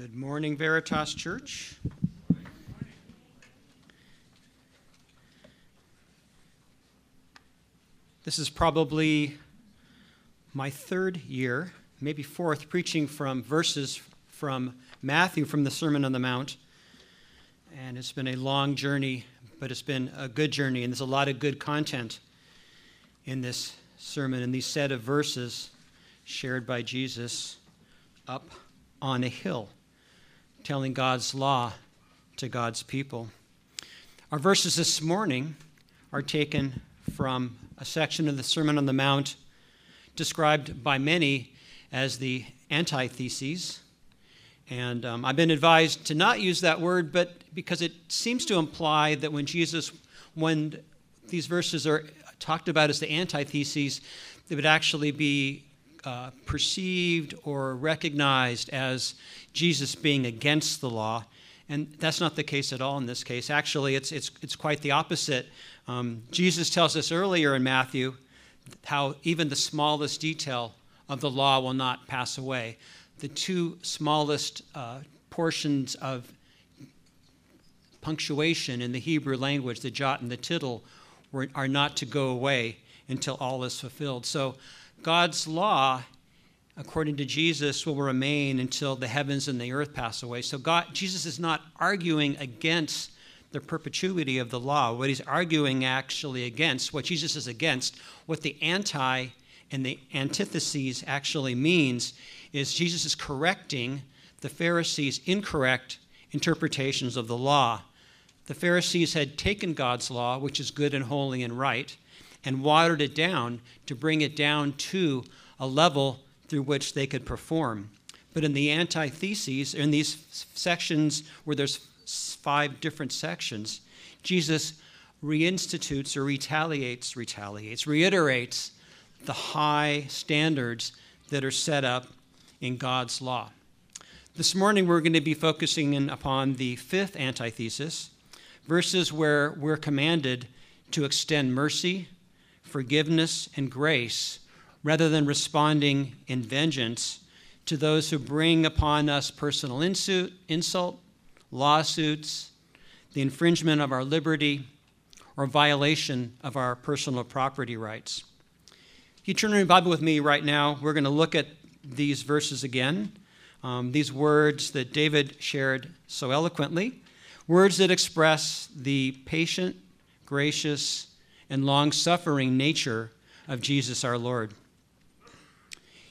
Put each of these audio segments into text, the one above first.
Good morning, Veritas Church. This is probably my third year, maybe fourth, preaching from verses from Matthew from the Sermon on the Mount. And it's been a long journey, but it's been a good journey, and there's a lot of good content in this sermon and these set of verses shared by Jesus up on a hill, telling God's law to God's people. Our verses this morning are taken from a section of the Sermon on the Mount described by many as the antitheses. And um, I've been advised to not use that word, but because it seems to imply that when Jesus, when these verses are talked about as the antitheses, they would actually be uh, perceived or recognized as Jesus being against the law. And that's not the case at all in this case. Actually, it's, it's, it's quite the opposite. Um, Jesus tells us earlier in Matthew how even the smallest detail of the law will not pass away. The two smallest uh, portions of punctuation in the Hebrew language, the jot and the tittle, were, are not to go away until all is fulfilled. So God's law, according to Jesus, will remain until the heavens and the earth pass away. So God, Jesus is not arguing against the perpetuity of the law. What he's arguing actually against, what Jesus is against, what the anti and the antitheses actually means, is Jesus is correcting the Pharisees' incorrect interpretations of the law. The Pharisees had taken God's law, which is good and holy and right, and watered it down to bring it down to a level through which they could perform. But in the antitheses, in these sections where there's five different sections, Jesus reinstitutes or retaliates, retaliates, reiterates the high standards that are set up in God's law. This morning we're going to be focusing in upon the fifth antithesis, verses where we're commanded to extend mercy, forgiveness, and grace rather than responding in vengeance to those who bring upon us personal insult, lawsuits, the infringement of our liberty, or violation of our personal property rights. If you turn your Bible with me right now, we're going to look at these verses again. Um, these words that David shared so eloquently, words that express the patient, gracious, and long suffering nature of Jesus our Lord.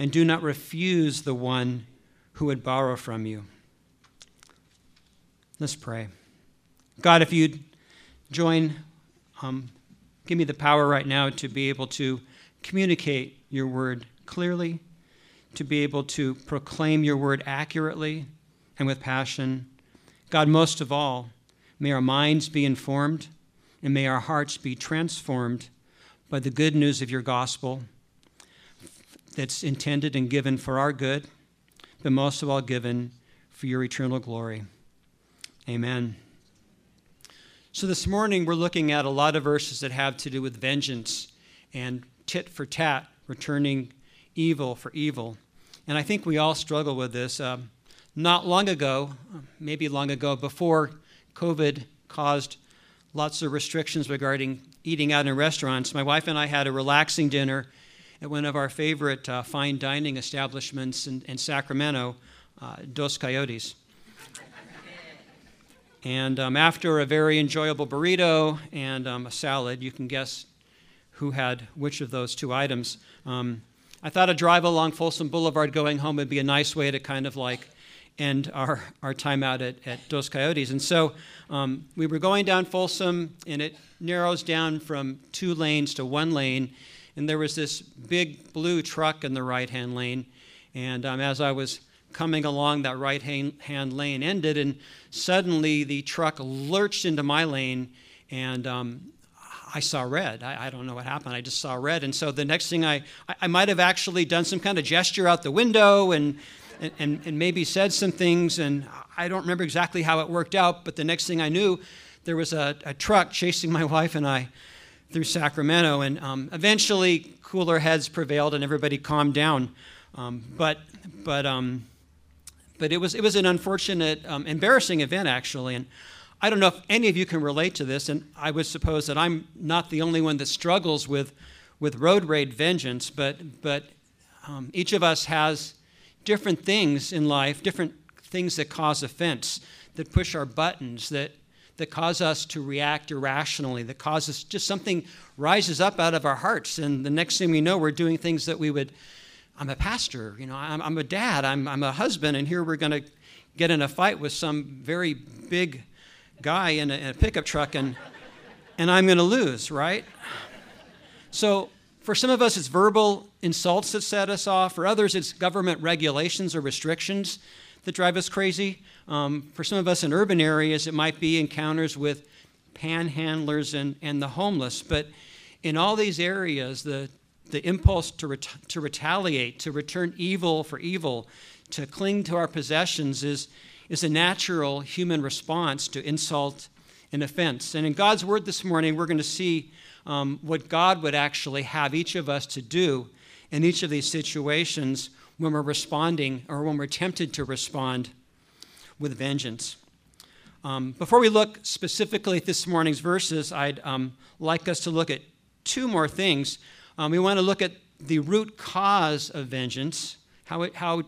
and do not refuse the one who would borrow from you. Let's pray. God, if you'd join, um, give me the power right now to be able to communicate your word clearly, to be able to proclaim your word accurately and with passion. God, most of all, may our minds be informed and may our hearts be transformed by the good news of your gospel that's intended and given for our good, but most of all given for your eternal glory. Amen. So, this morning we're looking at a lot of verses that have to do with vengeance and tit for tat, returning evil for evil. And I think we all struggle with this. Uh, not long ago, maybe long ago, before COVID caused lots of restrictions regarding eating out in restaurants. My wife and I had a relaxing dinner at one of our favorite uh, fine dining establishments in, in Sacramento, uh, Dos Coyotes. and um, after a very enjoyable burrito and um, a salad, you can guess who had which of those two items. Um, I thought a drive along Folsom Boulevard going home would be a nice way to kind of like end our, our time out at, at Dos Coyotes. And so um, we were going down Folsom, and it narrows down from two lanes to one lane. And there was this big blue truck in the right hand lane. And um, as I was coming along that right hand lane ended, and suddenly the truck lurched into my lane, and um, I saw red. I, I, don't know what happened. I just saw red. And so the next thing I, I, I might have actually done some kind of gesture out the window and, and, and maybe said some things. And I don't remember exactly how it worked out. But the next thing I knew, there was a, a truck chasing my wife and I through Sacramento. And um, eventually, cooler heads prevailed and everybody calmed down. Um, but but um, but it was it was an unfortunate, um, embarrassing event actually. And I don't know if any of you can relate to this, and I would suppose that I'm not the only one that struggles with, with road rage vengeance, but, but um, each of us has different things in life, different things that cause offense, that push our buttons, that, that cause us to react irrationally, that causes just something rises up out of our hearts. And the next thing we know, we're doing things that we would, I'm a pastor, you know, I'm, I'm a dad, I'm, I'm a husband, and here we're going to get in a fight with some very big guy in a, in a pickup truck and, and I'm going to lose, right? So for some of us, it's verbal insults that set us off. For others, it's government regulations or restrictions that drive us crazy. Um, for some of us in urban areas, it might be encounters with panhandlers and, and the homeless. But in all these areas, the, the impulse to, ret- to retaliate, to return evil for evil, to cling to our possessions is, is a natural human response to insult and offense. And in God's word this morning, we're going to see um, what God would actually have each of us to do in each of these situations when we're responding or when we're tempted to respond with vengeance. Um, before we look specifically at this morning's verses, I'd um, like us to look at two more things. Um, we want to look at the root cause of vengeance, how, it, how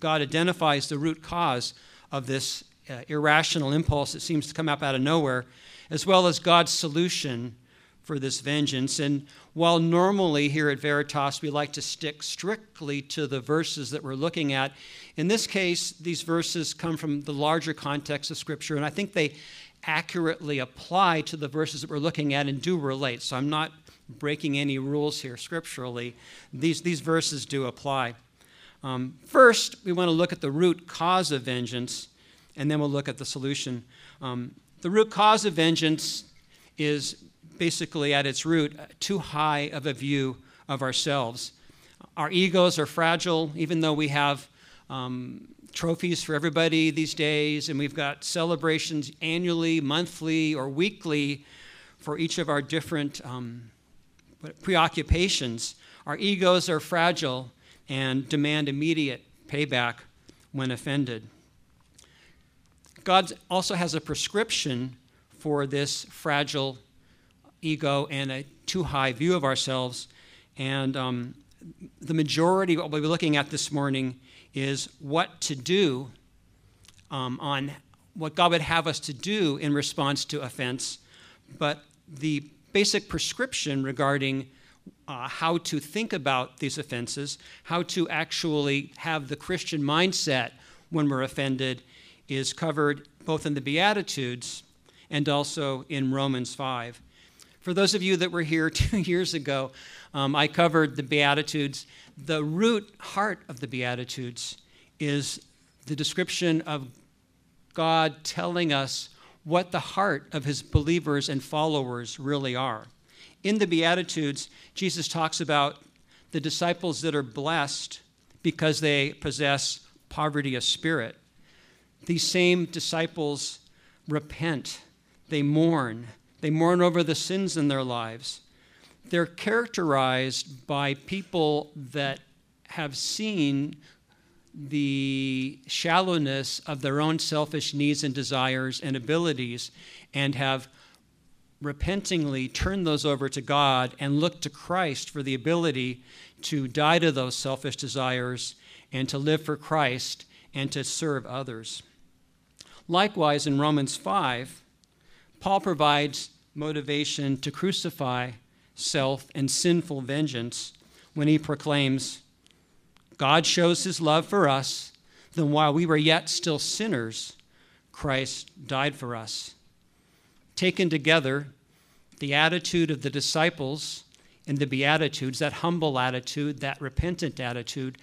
God identifies the root cause of this uh, irrational impulse that seems to come up out of nowhere, as well as God's solution for this vengeance. And while normally here at Veritas we like to stick strictly to the verses that we're looking at, in this case, these verses come from the larger context of Scripture, and I think they accurately apply to the verses that we're looking at and do relate. So I'm not breaking any rules here scripturally. These, these verses do apply. Um, first, we want to look at the root cause of vengeance, and then we'll look at the solution. Um, the root cause of vengeance is basically at its root too high of a view of ourselves. Our egos are fragile, even though we have um, trophies for everybody these days, and we've got celebrations annually, monthly, or weekly for each of our different um, preoccupations. Our egos are fragile, and demand immediate payback when offended. God also has a prescription for this fragile ego and a too high view of ourselves. And um, the majority of what we'll be looking at this morning is what to do um, on what God would have us to do in response to offense. But the basic prescription regarding uh, how to think about these offenses, how to actually have the Christian mindset when we're offended, is covered both in the Beatitudes and also in Romans 5. For those of you that were here two years ago, um, I covered the Beatitudes. The root heart of the Beatitudes is the description of God telling us what the heart of his believers and followers really are in the Beatitudes, Jesus talks about the disciples that are blessed because they possess poverty of spirit. These same disciples repent, they mourn, they mourn over the sins in their lives. They're characterized by people that have seen the shallowness of their own selfish needs and desires and abilities and have repentingly turned those over to God and looked to Christ for the ability to die to those selfish desires and to live for Christ and to serve others. Likewise, in Romans 5, Paul provides motivation to crucify self and sinful vengeance when he proclaims, God shows his love for us, then while we were yet still sinners, Christ died for us. Taken together, the attitude of the disciples in the Beatitudes, that humble attitude, that repentant attitude,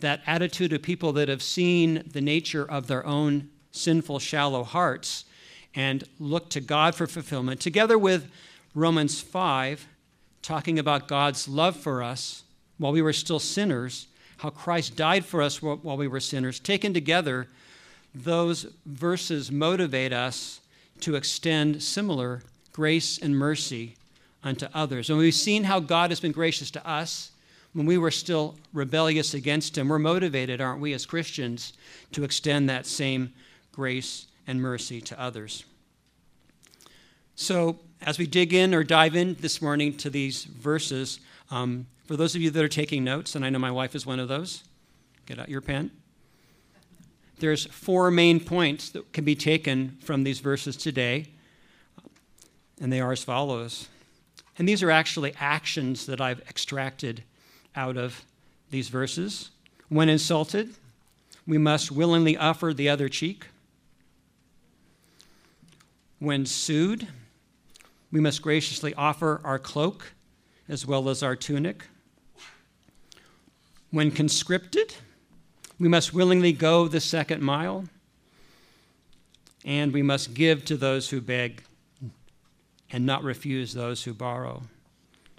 that attitude of people that have seen the nature of their own sinful, shallow hearts and look to God for fulfillment, together with Romans 5, talking about God's love for us while we were still sinners, how Christ died for us while we were sinners. Taken together, those verses motivate us to extend similar grace and mercy unto others. And we've seen how God has been gracious to us when we were still rebellious against Him. We're motivated, aren't we, as Christians, to extend that same grace and mercy to others. So, as we dig in or dive in this morning to these verses, um, for those of you that are taking notes, and I know my wife is one of those, get out your pen. There's four main points that can be taken from these verses today, and they are as follows. And these are actually actions that I've extracted out of these verses. When insulted, we must willingly offer the other cheek. When sued, we must graciously offer our cloak as well as our tunic. When conscripted, we must willingly go the second mile, and we must give to those who beg and not refuse those who borrow.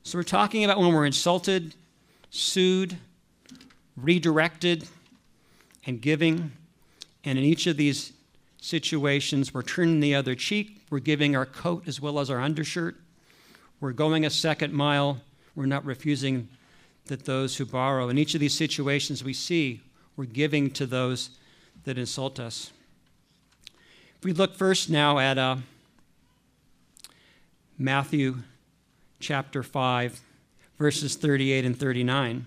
So we're talking about when we're insulted, sued, redirected, and giving. And in each of these situations, we're turning the other cheek, we're giving our coat as well as our undershirt, we're going a second mile, we're not refusing that those who borrow. In each of these situations, we see we're giving to those that insult us. If we look first now at uh, Matthew chapter 5, verses 38 and 39,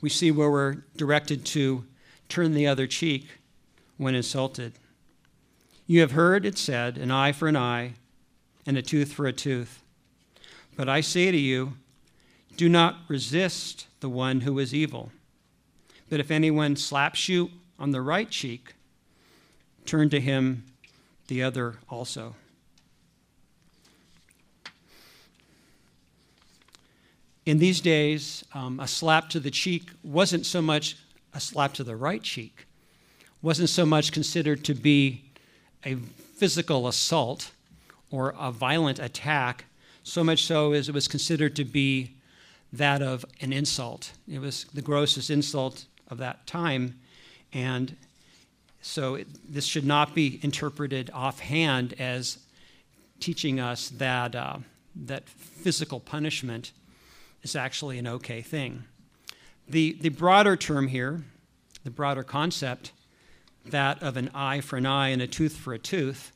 we see where we're directed to turn the other cheek when insulted. You have heard it said, an eye for an eye, and a tooth for a tooth. But I say to you, do not resist the one who is evil. But if anyone slaps you on the right cheek, turn to him the other also. In these days, um, a slap to the cheek wasn't so much a slap to the right cheek, wasn't so much considered to be a physical assault or a violent attack, so much so as it was considered to be that of an insult. It was the grossest insult of that time. And so it, this should not be interpreted offhand as teaching us that, uh, that physical punishment is actually an okay thing. The, the broader term here, the broader concept, that of an eye for an eye and a tooth for a tooth,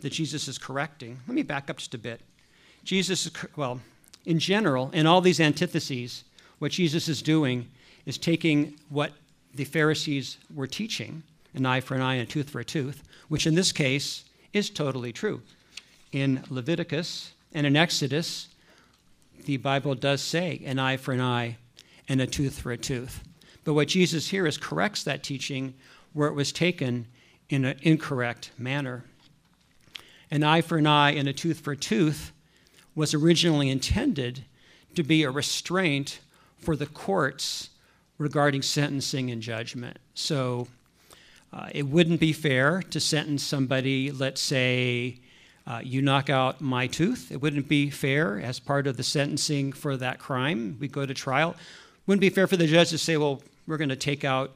that Jesus is correcting. Let me back up just a bit. Jesus well, in general, in all these antitheses, what Jesus is doing is taking what the Pharisees were teaching, an eye for an eye and a tooth for a tooth, which in this case is totally true. In Leviticus and in Exodus, the Bible does say an eye for an eye and a tooth for a tooth. But what Jesus here is corrects that teaching where it was taken in an incorrect manner. An eye for an eye and a tooth for a tooth was originally intended to be a restraint for the courts regarding sentencing and judgment. So uh, it wouldn't be fair to sentence somebody, let's say, uh, you knock out my tooth. It wouldn't be fair as part of the sentencing for that crime. We go to trial. Wouldn't be fair for the judge to say, well, we're going to take out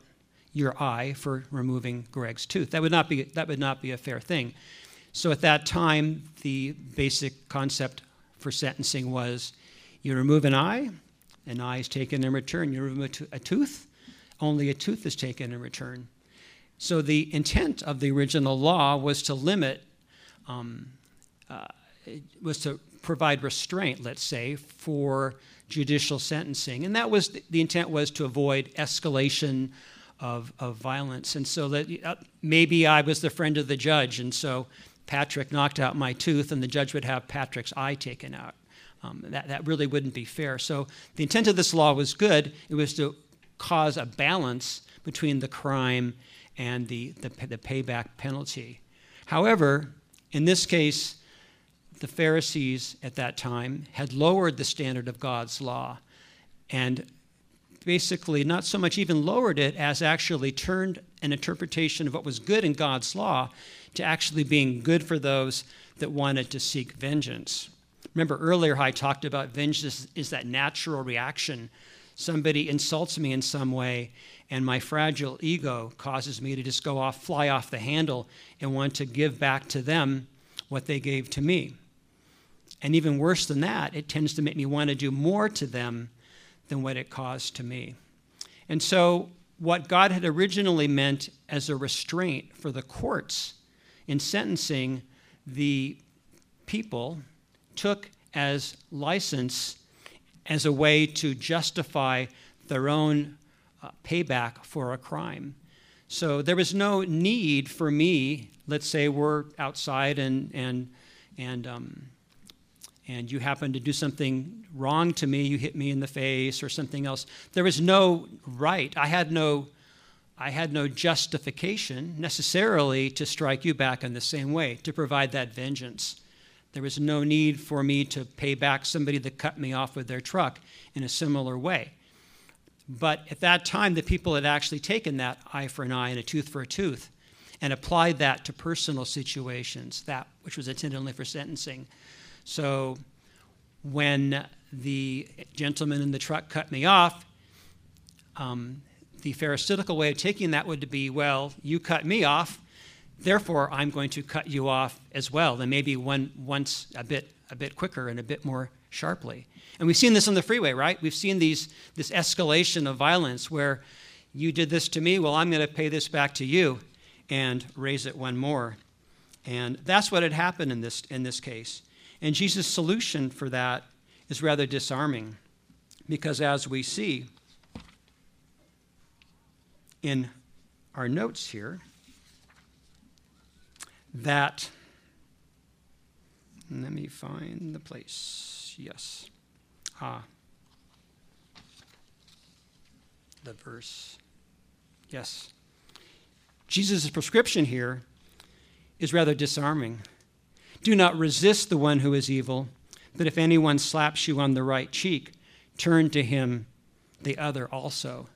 your eye for removing Greg's tooth. That would not be, that would not be a fair thing. So at that time, the basic concept for sentencing was you remove an eye, an eye is taken in return. You remove a, to- a tooth, only a tooth is taken in return. So the intent of the original law was to limit, um, uh, was to provide restraint, let's say, for judicial sentencing. And that was the intent was to avoid escalation of, of violence. And so that uh, maybe I was the friend of the judge, and so Patrick knocked out my tooth, and the judge would have Patrick's eye taken out. Um, that, that really wouldn't be fair. So the intent of this law was good. It was to cause a balance between the crime and the, the, the payback penalty. However, in this case, the Pharisees at that time had lowered the standard of God's law and basically not so much even lowered it as actually turned an interpretation of what was good in God's law to actually being good for those that wanted to seek vengeance. Remember earlier how I talked about vengeance is that natural reaction. Somebody insults me in some way, and my fragile ego causes me to just go off, fly off the handle, and want to give back to them what they gave to me. And even worse than that, it tends to make me want to do more to them than what it caused to me. And so, what God had originally meant as a restraint for the courts in sentencing the people took as license as a way to justify their own uh, payback for a crime. So there was no need for me, let's say we're outside and, and, and, um, and you happen to do something wrong to me, you hit me in the face or something else. There was no right. I had no, I had no justification necessarily to strike you back in the same way, to provide that vengeance. There was no need for me to pay back somebody that cut me off with their truck in a similar way. But at that time, the people had actually taken that eye for an eye and a tooth for a tooth and applied that to personal situations, that which was intended only for sentencing. So when the gentleman in the truck cut me off, um, the Pharisaical way of taking that would be, well, you cut me off, therefore I'm going to cut you off as well, and maybe one once a bit a bit quicker and a bit more sharply. And we've seen this on the freeway, right? We've seen these, this escalation of violence where you did this to me, well, I'm going to pay this back to you and raise it one more. And that's what had happened in this, in this case. And Jesus' solution for that is rather disarming because as we see in our notes here, that, let me find the place. Yes. Ah. The verse. Yes. Jesus' prescription here is rather disarming. Do not resist the one who is evil, but if anyone slaps you on the right cheek, turn to him the other also.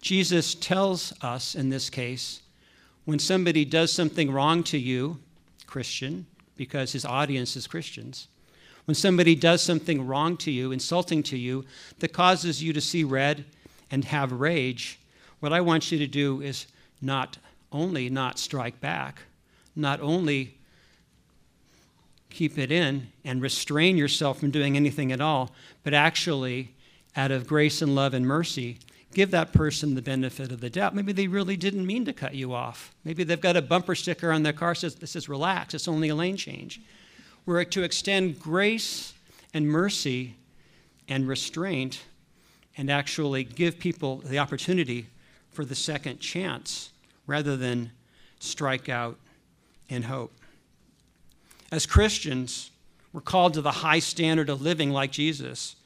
Jesus tells us in this case when somebody does something wrong to you, Christian, because his audience is Christians, when somebody does something wrong to you, insulting to you, that causes you to see red and have rage, what I want you to do is not only not strike back, not only keep it in and restrain yourself from doing anything at all, but actually, out of grace and love and mercy, give that person the benefit of the doubt. Maybe they really didn't mean to cut you off. Maybe they've got a bumper sticker on their car that says, This is relax, it's only a lane change. We're to extend grace and mercy and restraint and actually give people the opportunity for the second chance rather than strike out in hope. As Christians, we're called to the high standard of living like Jesus.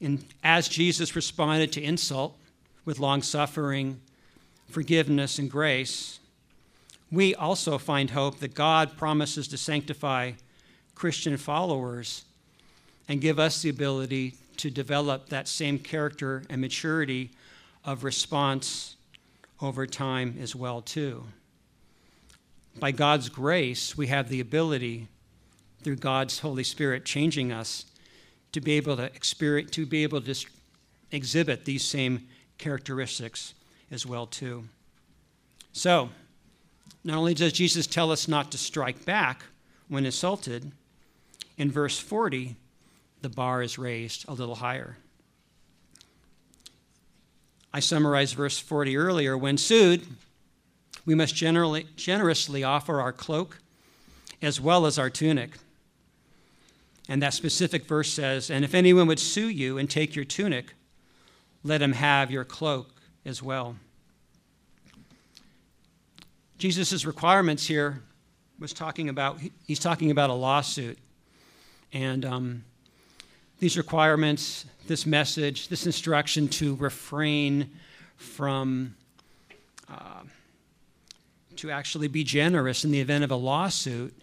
And as Jesus responded to insult with long suffering, forgiveness, and grace, we also find hope that God promises to sanctify Christian followers and give us the ability to develop that same character and maturity of response over time as well too. By God's grace, we have the ability through God's Holy Spirit changing us to be able to experience to be able to exhibit these same characteristics as well too. So, not only does Jesus tell us not to strike back when insulted, in verse 40, the bar is raised a little higher. I summarized verse 40 earlier. When sued, we must generously offer our cloak as well as our tunic. And that specific verse says, And if anyone would sue you and take your tunic, let him have your cloak as well. Jesus' requirements here was talking about, he's talking about a lawsuit. And um, these requirements, this message, this instruction to refrain from, uh, to actually be generous in the event of a lawsuit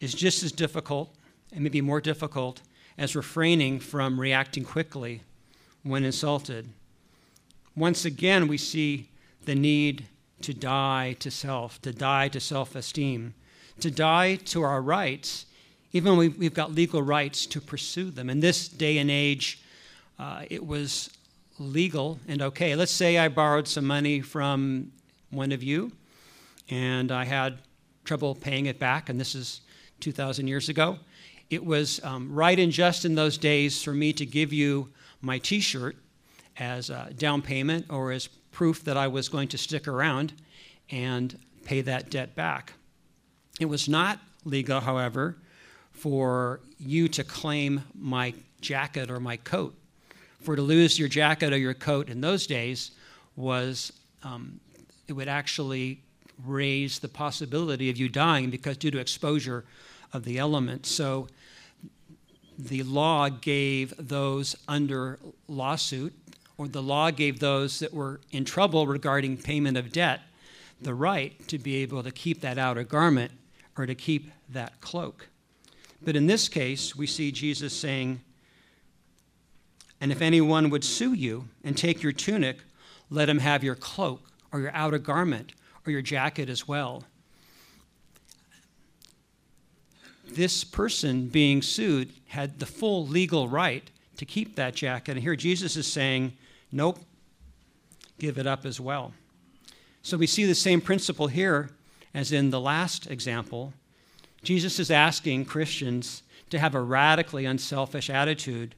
is just as difficult and maybe more difficult as refraining from reacting quickly when insulted. once again, we see the need to die to self, to die to self esteem, to die to our rights, even when we've got legal rights to pursue them. In this day and age, uh, it was legal and okay. Let's say I borrowed some money from one of you and I had trouble paying it back, and this is 2,000 years ago. It was um, right and just in those days for me to give you my t shirt as a down payment or as proof that I was going to stick around and pay that debt back. It was not legal, however, for you to claim my jacket or my coat. For to lose your jacket or your coat in those days was, um, it would actually raise the possibility of you dying because due to exposure of the elements. So the law gave those under lawsuit, or the law gave those that were in trouble regarding payment of debt, the right to be able to keep that outer garment or to keep that cloak. But in this case, we see Jesus saying, And if anyone would sue you and take your tunic, let him have your cloak or your outer garment or your jacket as well. This person being sued had the full legal right to keep that jacket. And here Jesus is saying, Nope, give it up as well. So we see the same principle here as in the last example. Jesus is asking Christians to have a radically unselfish attitude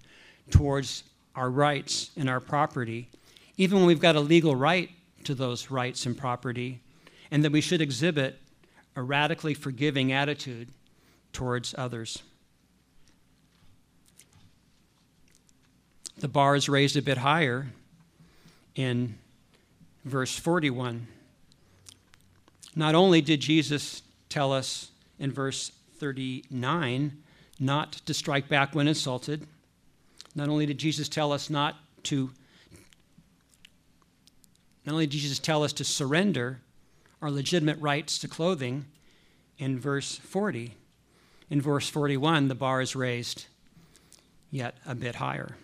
towards our rights and our property, even when we've got a legal right to those rights and property, and that we should exhibit a radically forgiving attitude towards others. The bar is raised a bit higher in verse 41. Not only did Jesus tell us in verse 39 not to strike back when insulted, not only did Jesus tell us not to not only did Jesus tell us to surrender our legitimate rights to clothing in verse 40, in verse 41 the bar is raised yet a bit higher.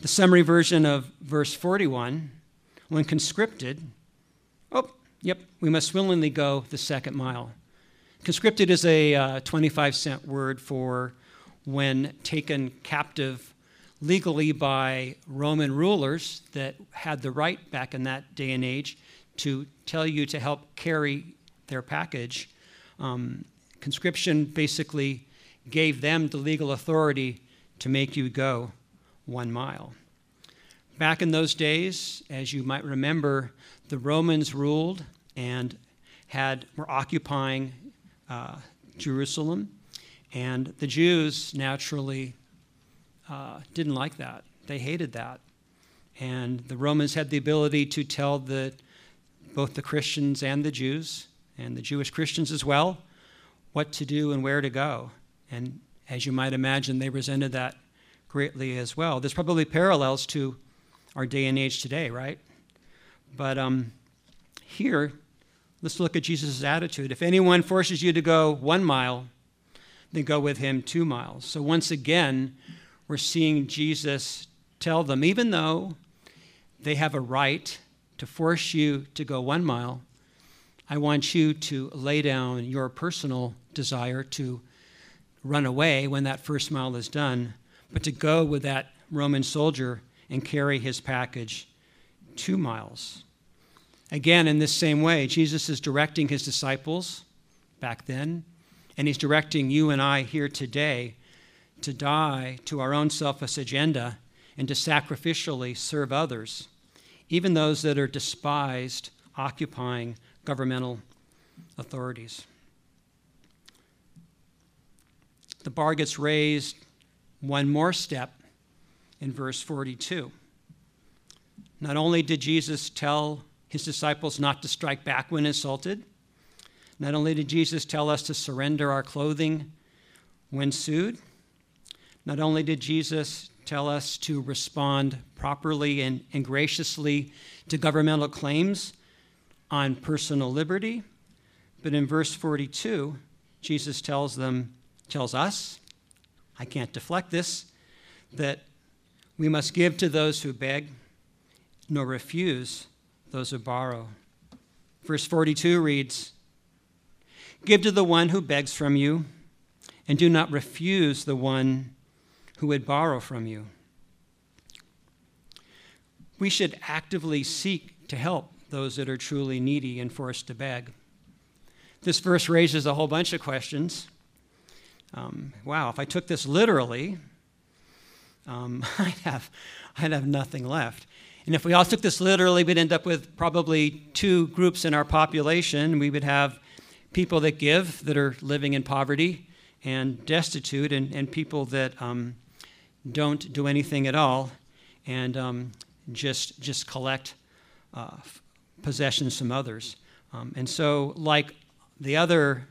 The summary version of verse 41, when conscripted, oh, yep, we must willingly go the second mile. Conscripted is a uh, 25 cent word for when taken captive legally by Roman rulers that had the right back in that day and age to tell you to help carry their package. Um, conscription basically gave them the legal authority to make you go one mile. Back in those days, as you might remember, the Romans ruled and had were occupying uh, Jerusalem, and the Jews naturally uh, didn't like that. They hated that, and the Romans had the ability to tell the both the Christians and the Jews, and the Jewish Christians as well, what to do and where to go. And as you might imagine, they resented that greatly as well. There's probably parallels to our day and age today, right? But um, here, let's look at Jesus' attitude. If anyone forces you to go one mile, then go with him two miles. So once again, we're seeing Jesus tell them, even though they have a right to force you to go one mile, I want you to lay down your personal desire to run away when that first mile is done, but to go with that Roman soldier and carry his package two miles. Again, in this same way, Jesus is directing his disciples back then, and he's directing you and I here today to die to our own selfish agenda and to sacrificially serve others, even those that are despised, occupying governmental authorities. The bar gets raised one more step in verse 42. Not only did Jesus tell his disciples not to strike back when insulted, not only did Jesus tell us to surrender our clothing when sued, not only did Jesus tell us to respond properly and, and graciously to governmental claims on personal liberty, but in verse 42, Jesus tells them, tells us, I can't deflect this, that we must give to those who beg. nor refuse those who borrow. Verse 42 reads Give to the one who begs from you, and do not refuse the one who would borrow from you. We should actively seek to help those that are truly needy and forced to beg. This verse raises a whole bunch of questions. Um, wow, if I took this literally, um, I'd, have, I'd have nothing left. And if we all took this literally, we'd end up with probably two groups in our population. We would have people that give, that are living in poverty and destitute, and, and people that um, don't do anything at all and um, just, just collect uh, possessions from others. Um, and so, like the other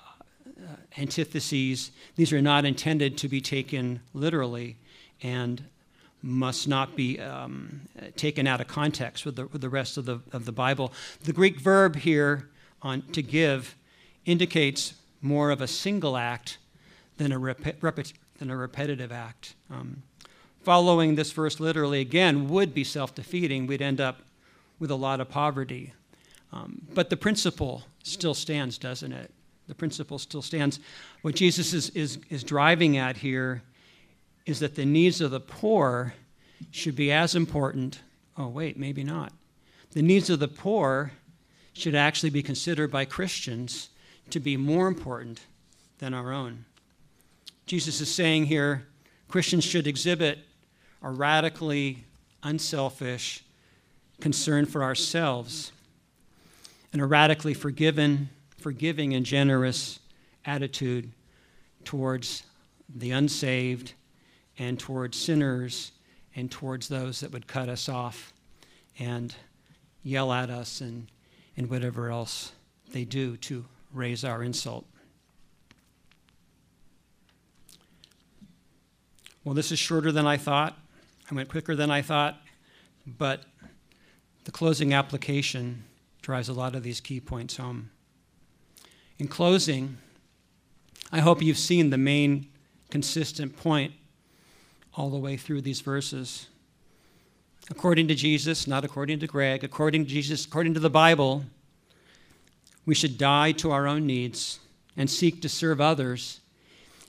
uh, antitheses, these are not intended to be taken literally and must not be um, taken out of context with the, with the rest of the, of the Bible. The Greek verb here on to give indicates more of a single act than a, rep- than a repetitive act. Um, following this verse literally again would be self defeating. We'd end up with a lot of poverty. Um, but the principle still stands, doesn't it? The principle still stands. What Jesus is, is, is driving at here is that the needs of the poor should be as important. Oh, wait, maybe not. The needs of the poor should actually be considered by Christians to be more important than our own. Jesus is saying here Christians should exhibit a radically unselfish concern for ourselves and a radically forgiven, forgiving and generous attitude towards the unsaved and towards sinners and towards those that would cut us off and yell at us and and whatever else they do to raise our insult. Well, this is shorter than I thought. I went quicker than I thought, but the closing application drives a lot of these key points home. In closing, I hope you've seen the main consistent point all the way through these verses according to Jesus, not according to Greg, according to Jesus, according to the Bible, we should die to our own needs and seek to serve others,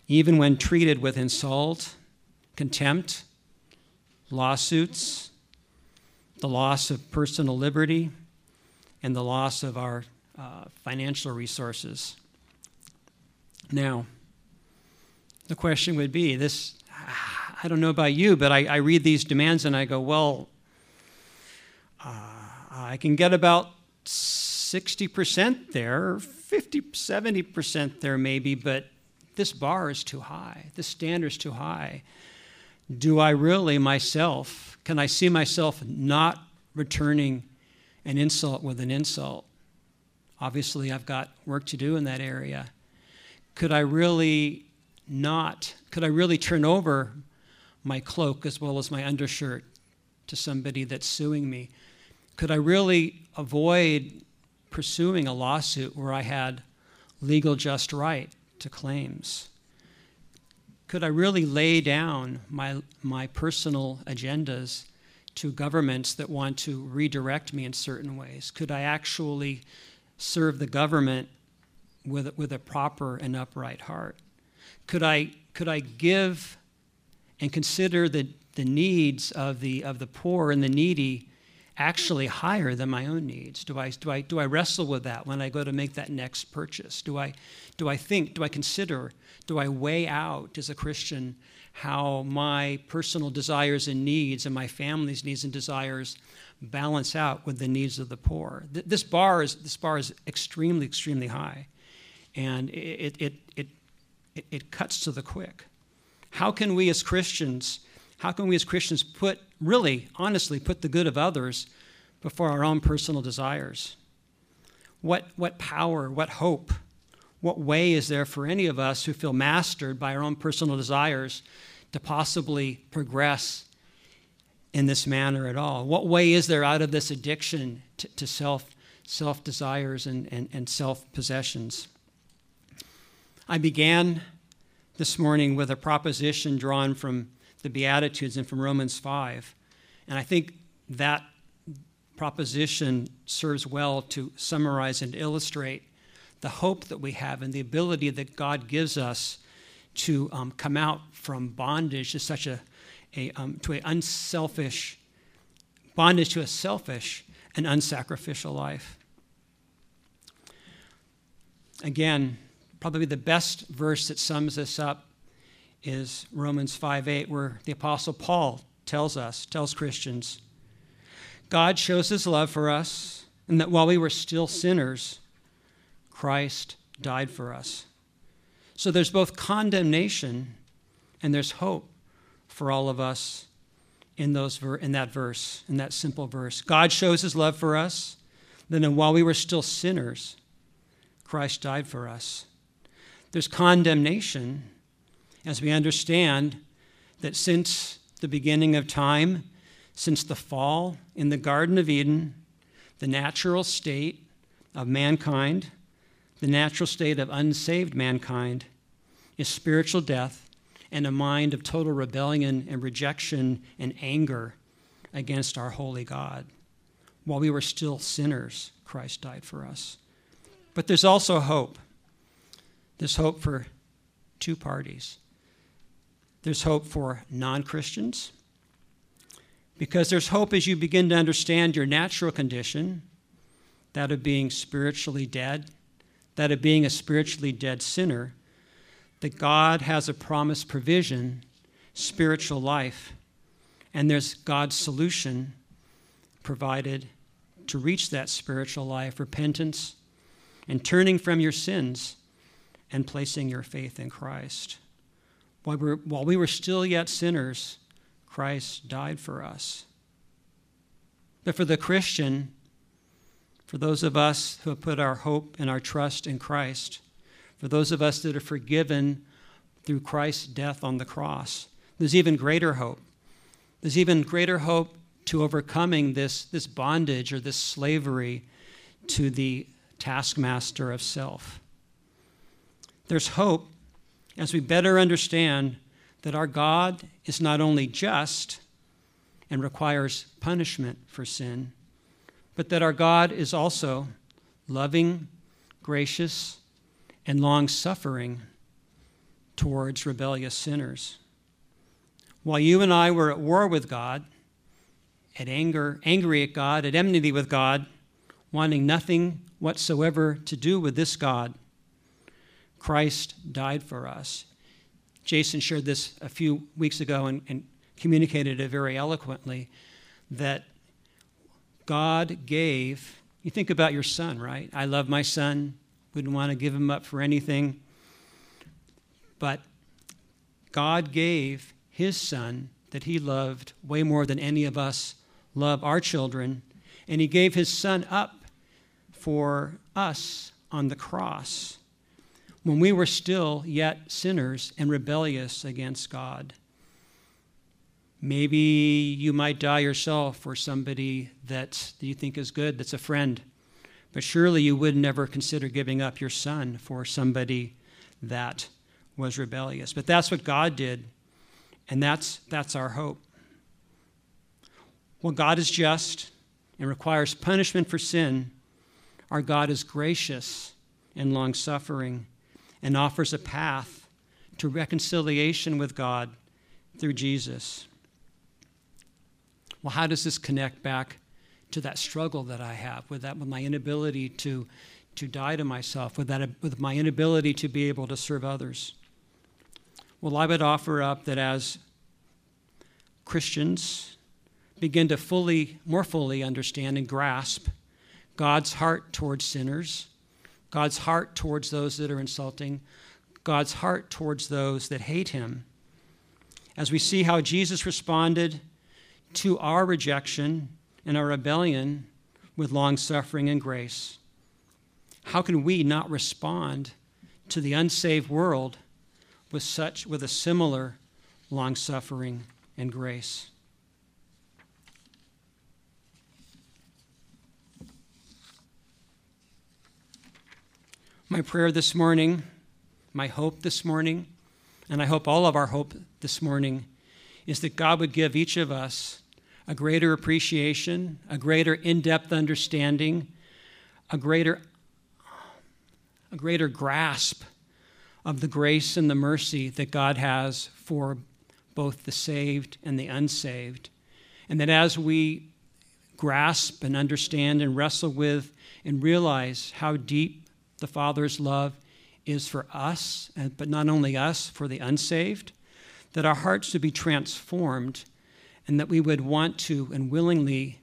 even when treated with insult, contempt, lawsuits, the loss of personal liberty, and the loss of our uh, financial resources. Now, the question would be this I don't know about you, but I, I read these demands and I go, well, uh, I can get about 60% there, 50, 70% there maybe, but this bar is too high. This standard is too high. Do I really myself, can I see myself not returning an insult with an insult? Obviously, I've got work to do in that area. Could I really not, could I really turn over my cloak as well as my undershirt to somebody that's suing me? Could I really avoid pursuing a lawsuit where I had legal just right to claims? Could I really lay down my, my personal agendas to governments that want to redirect me in certain ways? Could I actually serve the government with, with a proper and upright heart? Could I, could I give and consider the, the needs of the, of the poor and the needy actually higher than my own needs? Do I, do, I, do I wrestle with that when I go to make that next purchase? Do I, do I think, do I consider, do I weigh out as a Christian how my personal desires and needs and my family's needs and desires balance out with the needs of the poor? This bar is, this bar is extremely, extremely high. And it, it, it, it, it cuts to the quick. How can we as Christians, how can we as Christians put, really, honestly, put the good of others before our own personal desires? What, what power, what hope, what way is there for any of us who feel mastered by our own personal desires to possibly progress in this manner at all? What way is there out of this addiction to, to self, self desires and, and, and self possessions? I began this morning with a proposition drawn from the Beatitudes and from Romans 5. And I think that proposition serves well to summarize and illustrate the hope that we have and the ability that God gives us to um, come out from bondage to such a, a um, to an unselfish bondage to a selfish and unsacrificial life. Again, probably the best verse that sums this up is Romans 5 8, where the Apostle Paul tells us, tells Christians, God shows his love for us, and that while we were still sinners, Christ died for us. So there's both condemnation and there's hope for all of us in, those ver- in that verse, in that simple verse. God shows his love for us, then while we were still sinners, Christ died for us. There's condemnation as we understand that since the beginning of time, since the fall in the Garden of Eden, the natural state of mankind, the natural state of unsaved mankind, is spiritual death and a mind of total rebellion and rejection and anger against our holy God. While we were still sinners, Christ died for us. But there's also hope. There's hope for two parties. There's hope for non Christians, because there's hope as you begin to understand your natural condition, that of being spiritually dead, that of being a spiritually dead sinner, that God has a promised provision, spiritual life, and there's God's solution provided to reach that spiritual life repentance and turning from your sins and placing your faith in Christ. While, we while we were still yet sinners, Christ died for us. But for the Christian, for those of us who have put our hope and our trust in Christ, for those of us that are forgiven through Christ's death on the cross, there's even greater hope. There's even greater hope to overcoming this, this bondage or this slavery to the taskmaster of self. There's hope as we better understand that our God is not only just and requires punishment for sin, but that our God is also loving, gracious, and long suffering towards rebellious sinners. While you and I were at war with God, at anger, angry at God, at enmity with God, wanting nothing whatsoever to do with this God, Christ died for us. Jason shared this a few weeks ago and, and communicated it very eloquently that God gave, you think about your son, right? I love my son, wouldn't want to give him up for anything. But God gave his son that he loved way more than any of us love our children, and he gave his son up for us on the cross when we were still yet sinners and rebellious against God. Maybe you might die yourself for somebody that you think is good, that's a friend. But surely you would never consider giving up your son for somebody that was rebellious. But that's what God did, and that's, that's our hope. Well, God is just and requires punishment for sin. Our God is gracious and long suffering and offers a path to reconciliation with God through Jesus. Well, how does this connect back to that struggle that I have with that, with my inability to, to die to myself, with that, with my inability to be able to serve others? Well, I would offer up that as Christians begin to fully, more fully understand and grasp God's heart towards sinners God's heart towards those that are insulting, God's heart towards those that hate him. As we see how Jesus responded to our rejection and our rebellion with long suffering and grace, how can we not respond to the unsaved world with such with a similar long suffering and grace? My prayer this morning, my hope this morning, and I hope all of our hope this morning, is that God would give each of us a greater appreciation, a greater in depth understanding, a greater, a greater grasp of the grace and the mercy that God has for both the saved and the unsaved. And that as we grasp and understand and wrestle with and realize how deep the Father's love is for us, but not only us, for the unsaved, that our hearts would be transformed and that we would want to and willingly,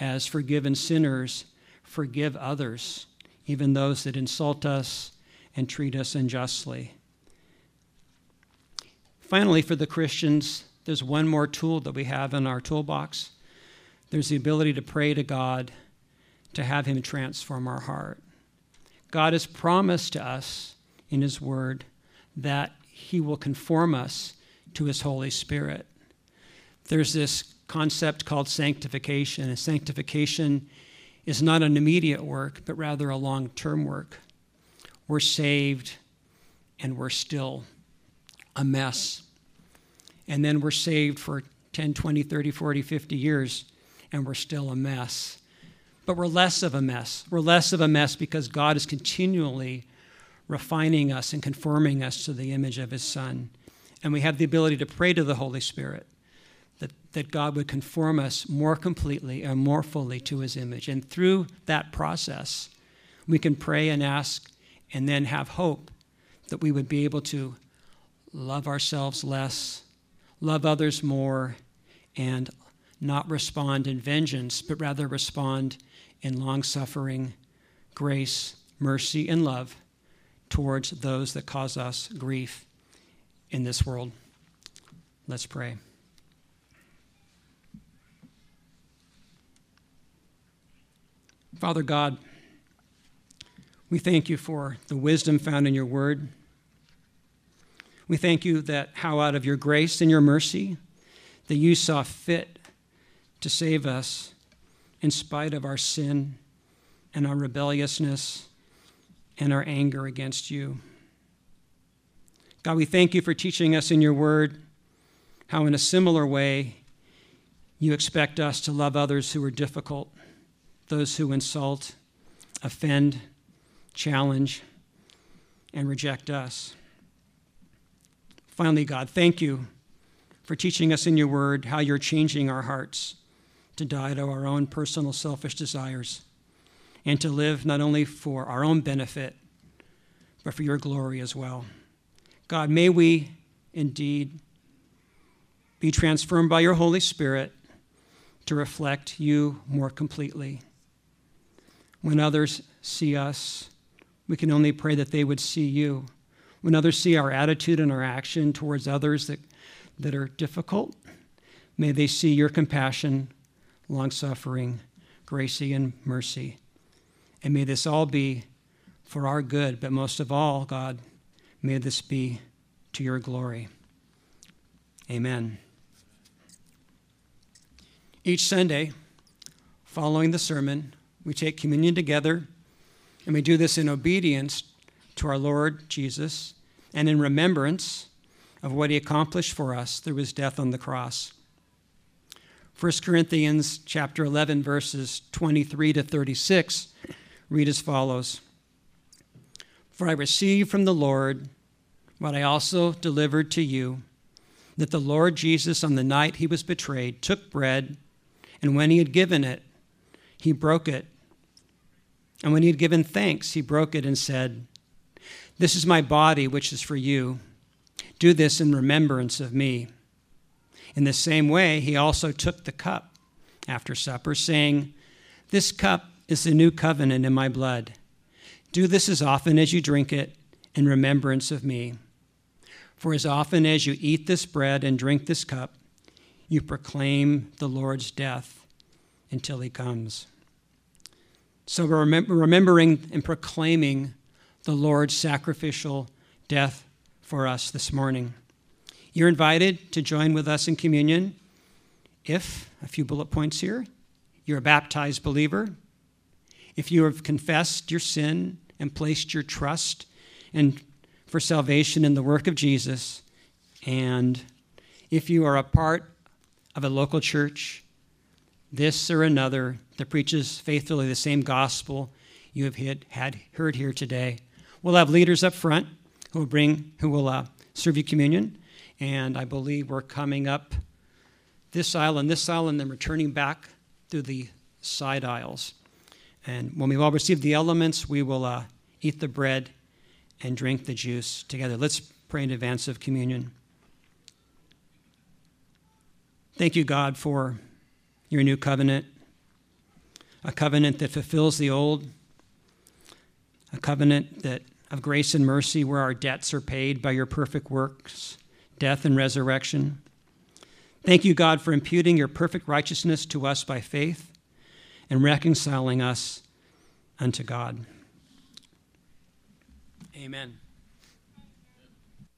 as forgiven sinners, forgive others, even those that insult us and treat us unjustly. Finally, for the Christians, there's one more tool that we have in our toolbox. There's the ability to pray to God to have Him transform our heart. God has promised to us in His Word that He will conform us to His Holy Spirit. There's this concept called sanctification, and sanctification is not an immediate work, but rather a long term work. We're saved and we're still a mess. And then we're saved for 10, 20, 30, 40, 50 years, and we're still a mess. But we're less of a mess. We're less of a mess because God is continually refining us and conforming us to the image of His Son. And we have the ability to pray to the Holy Spirit that, that God would conform us more completely and more fully to His image. And through that process, we can pray and ask and then have hope that we would be able to love ourselves less, love others more, and not respond in vengeance, but rather respond in long suffering, grace, mercy, and love towards those that cause us grief in this world. Let's pray. Father God, we thank you for the wisdom found in your word. We thank you that how out of your grace and your mercy that you saw fit to save us in spite of our sin and our rebelliousness and our anger against you. God, we thank you for teaching us in your word how, in a similar way, you expect us to love others who are difficult, those who insult, offend, challenge, and reject us. Finally, God, thank you for teaching us in your word how you're changing our hearts to die to our own personal selfish desires and to live not only for our own benefit, but for your glory as well. God, may we indeed be transformed by your Holy Spirit to reflect you more completely. When others see us, we can only pray that they would see you. When others see our attitude and our action towards others that, that are difficult, may they see your compassion long suffering, grace, and mercy. And may this all be for our good, but most of all, God, may this be to your glory. Amen. Each Sunday, following the sermon, we take communion together, and we do this in obedience to our Lord Jesus and in remembrance of what he accomplished for us through his death on the cross. 1 Corinthians chapter 11 verses 23 to 36 read as follows. For I received from the Lord what I also delivered to you that the Lord Jesus on the night he was betrayed took bread and when he had given it he broke it. And when he had given thanks he broke it and said This is my body which is for you. Do this in remembrance of me in the same way, he also took the cup after supper, saying, This cup is the new covenant in my blood. Do this as often as you drink it in remembrance of me. For as often as you eat this bread and drink this cup, you proclaim the Lord's death until he comes. So we're remembering and proclaiming the Lord's sacrificial death for us this morning. You're invited to join with us in communion if, a few bullet points here, you're a baptized believer, if you have confessed your sin and placed your trust and for salvation in the work of Jesus, and if you are a part of a local church, this or another that preaches faithfully the same gospel you have had heard here today. We'll have leaders up front who will bring, who will uh, serve you communion, and I believe we're coming up this aisle and this aisle, and then returning back through the side aisles. And when we've all received the elements, we will uh, eat the bread and drink the juice together. Let's pray in advance of communion. Thank you, God, for your new covenant, a covenant that fulfills the old, a covenant that of grace and mercy where our debts are paid by your perfect works, death and resurrection. Thank you, God, for imputing your perfect righteousness to us by faith and reconciling us unto God. Amen.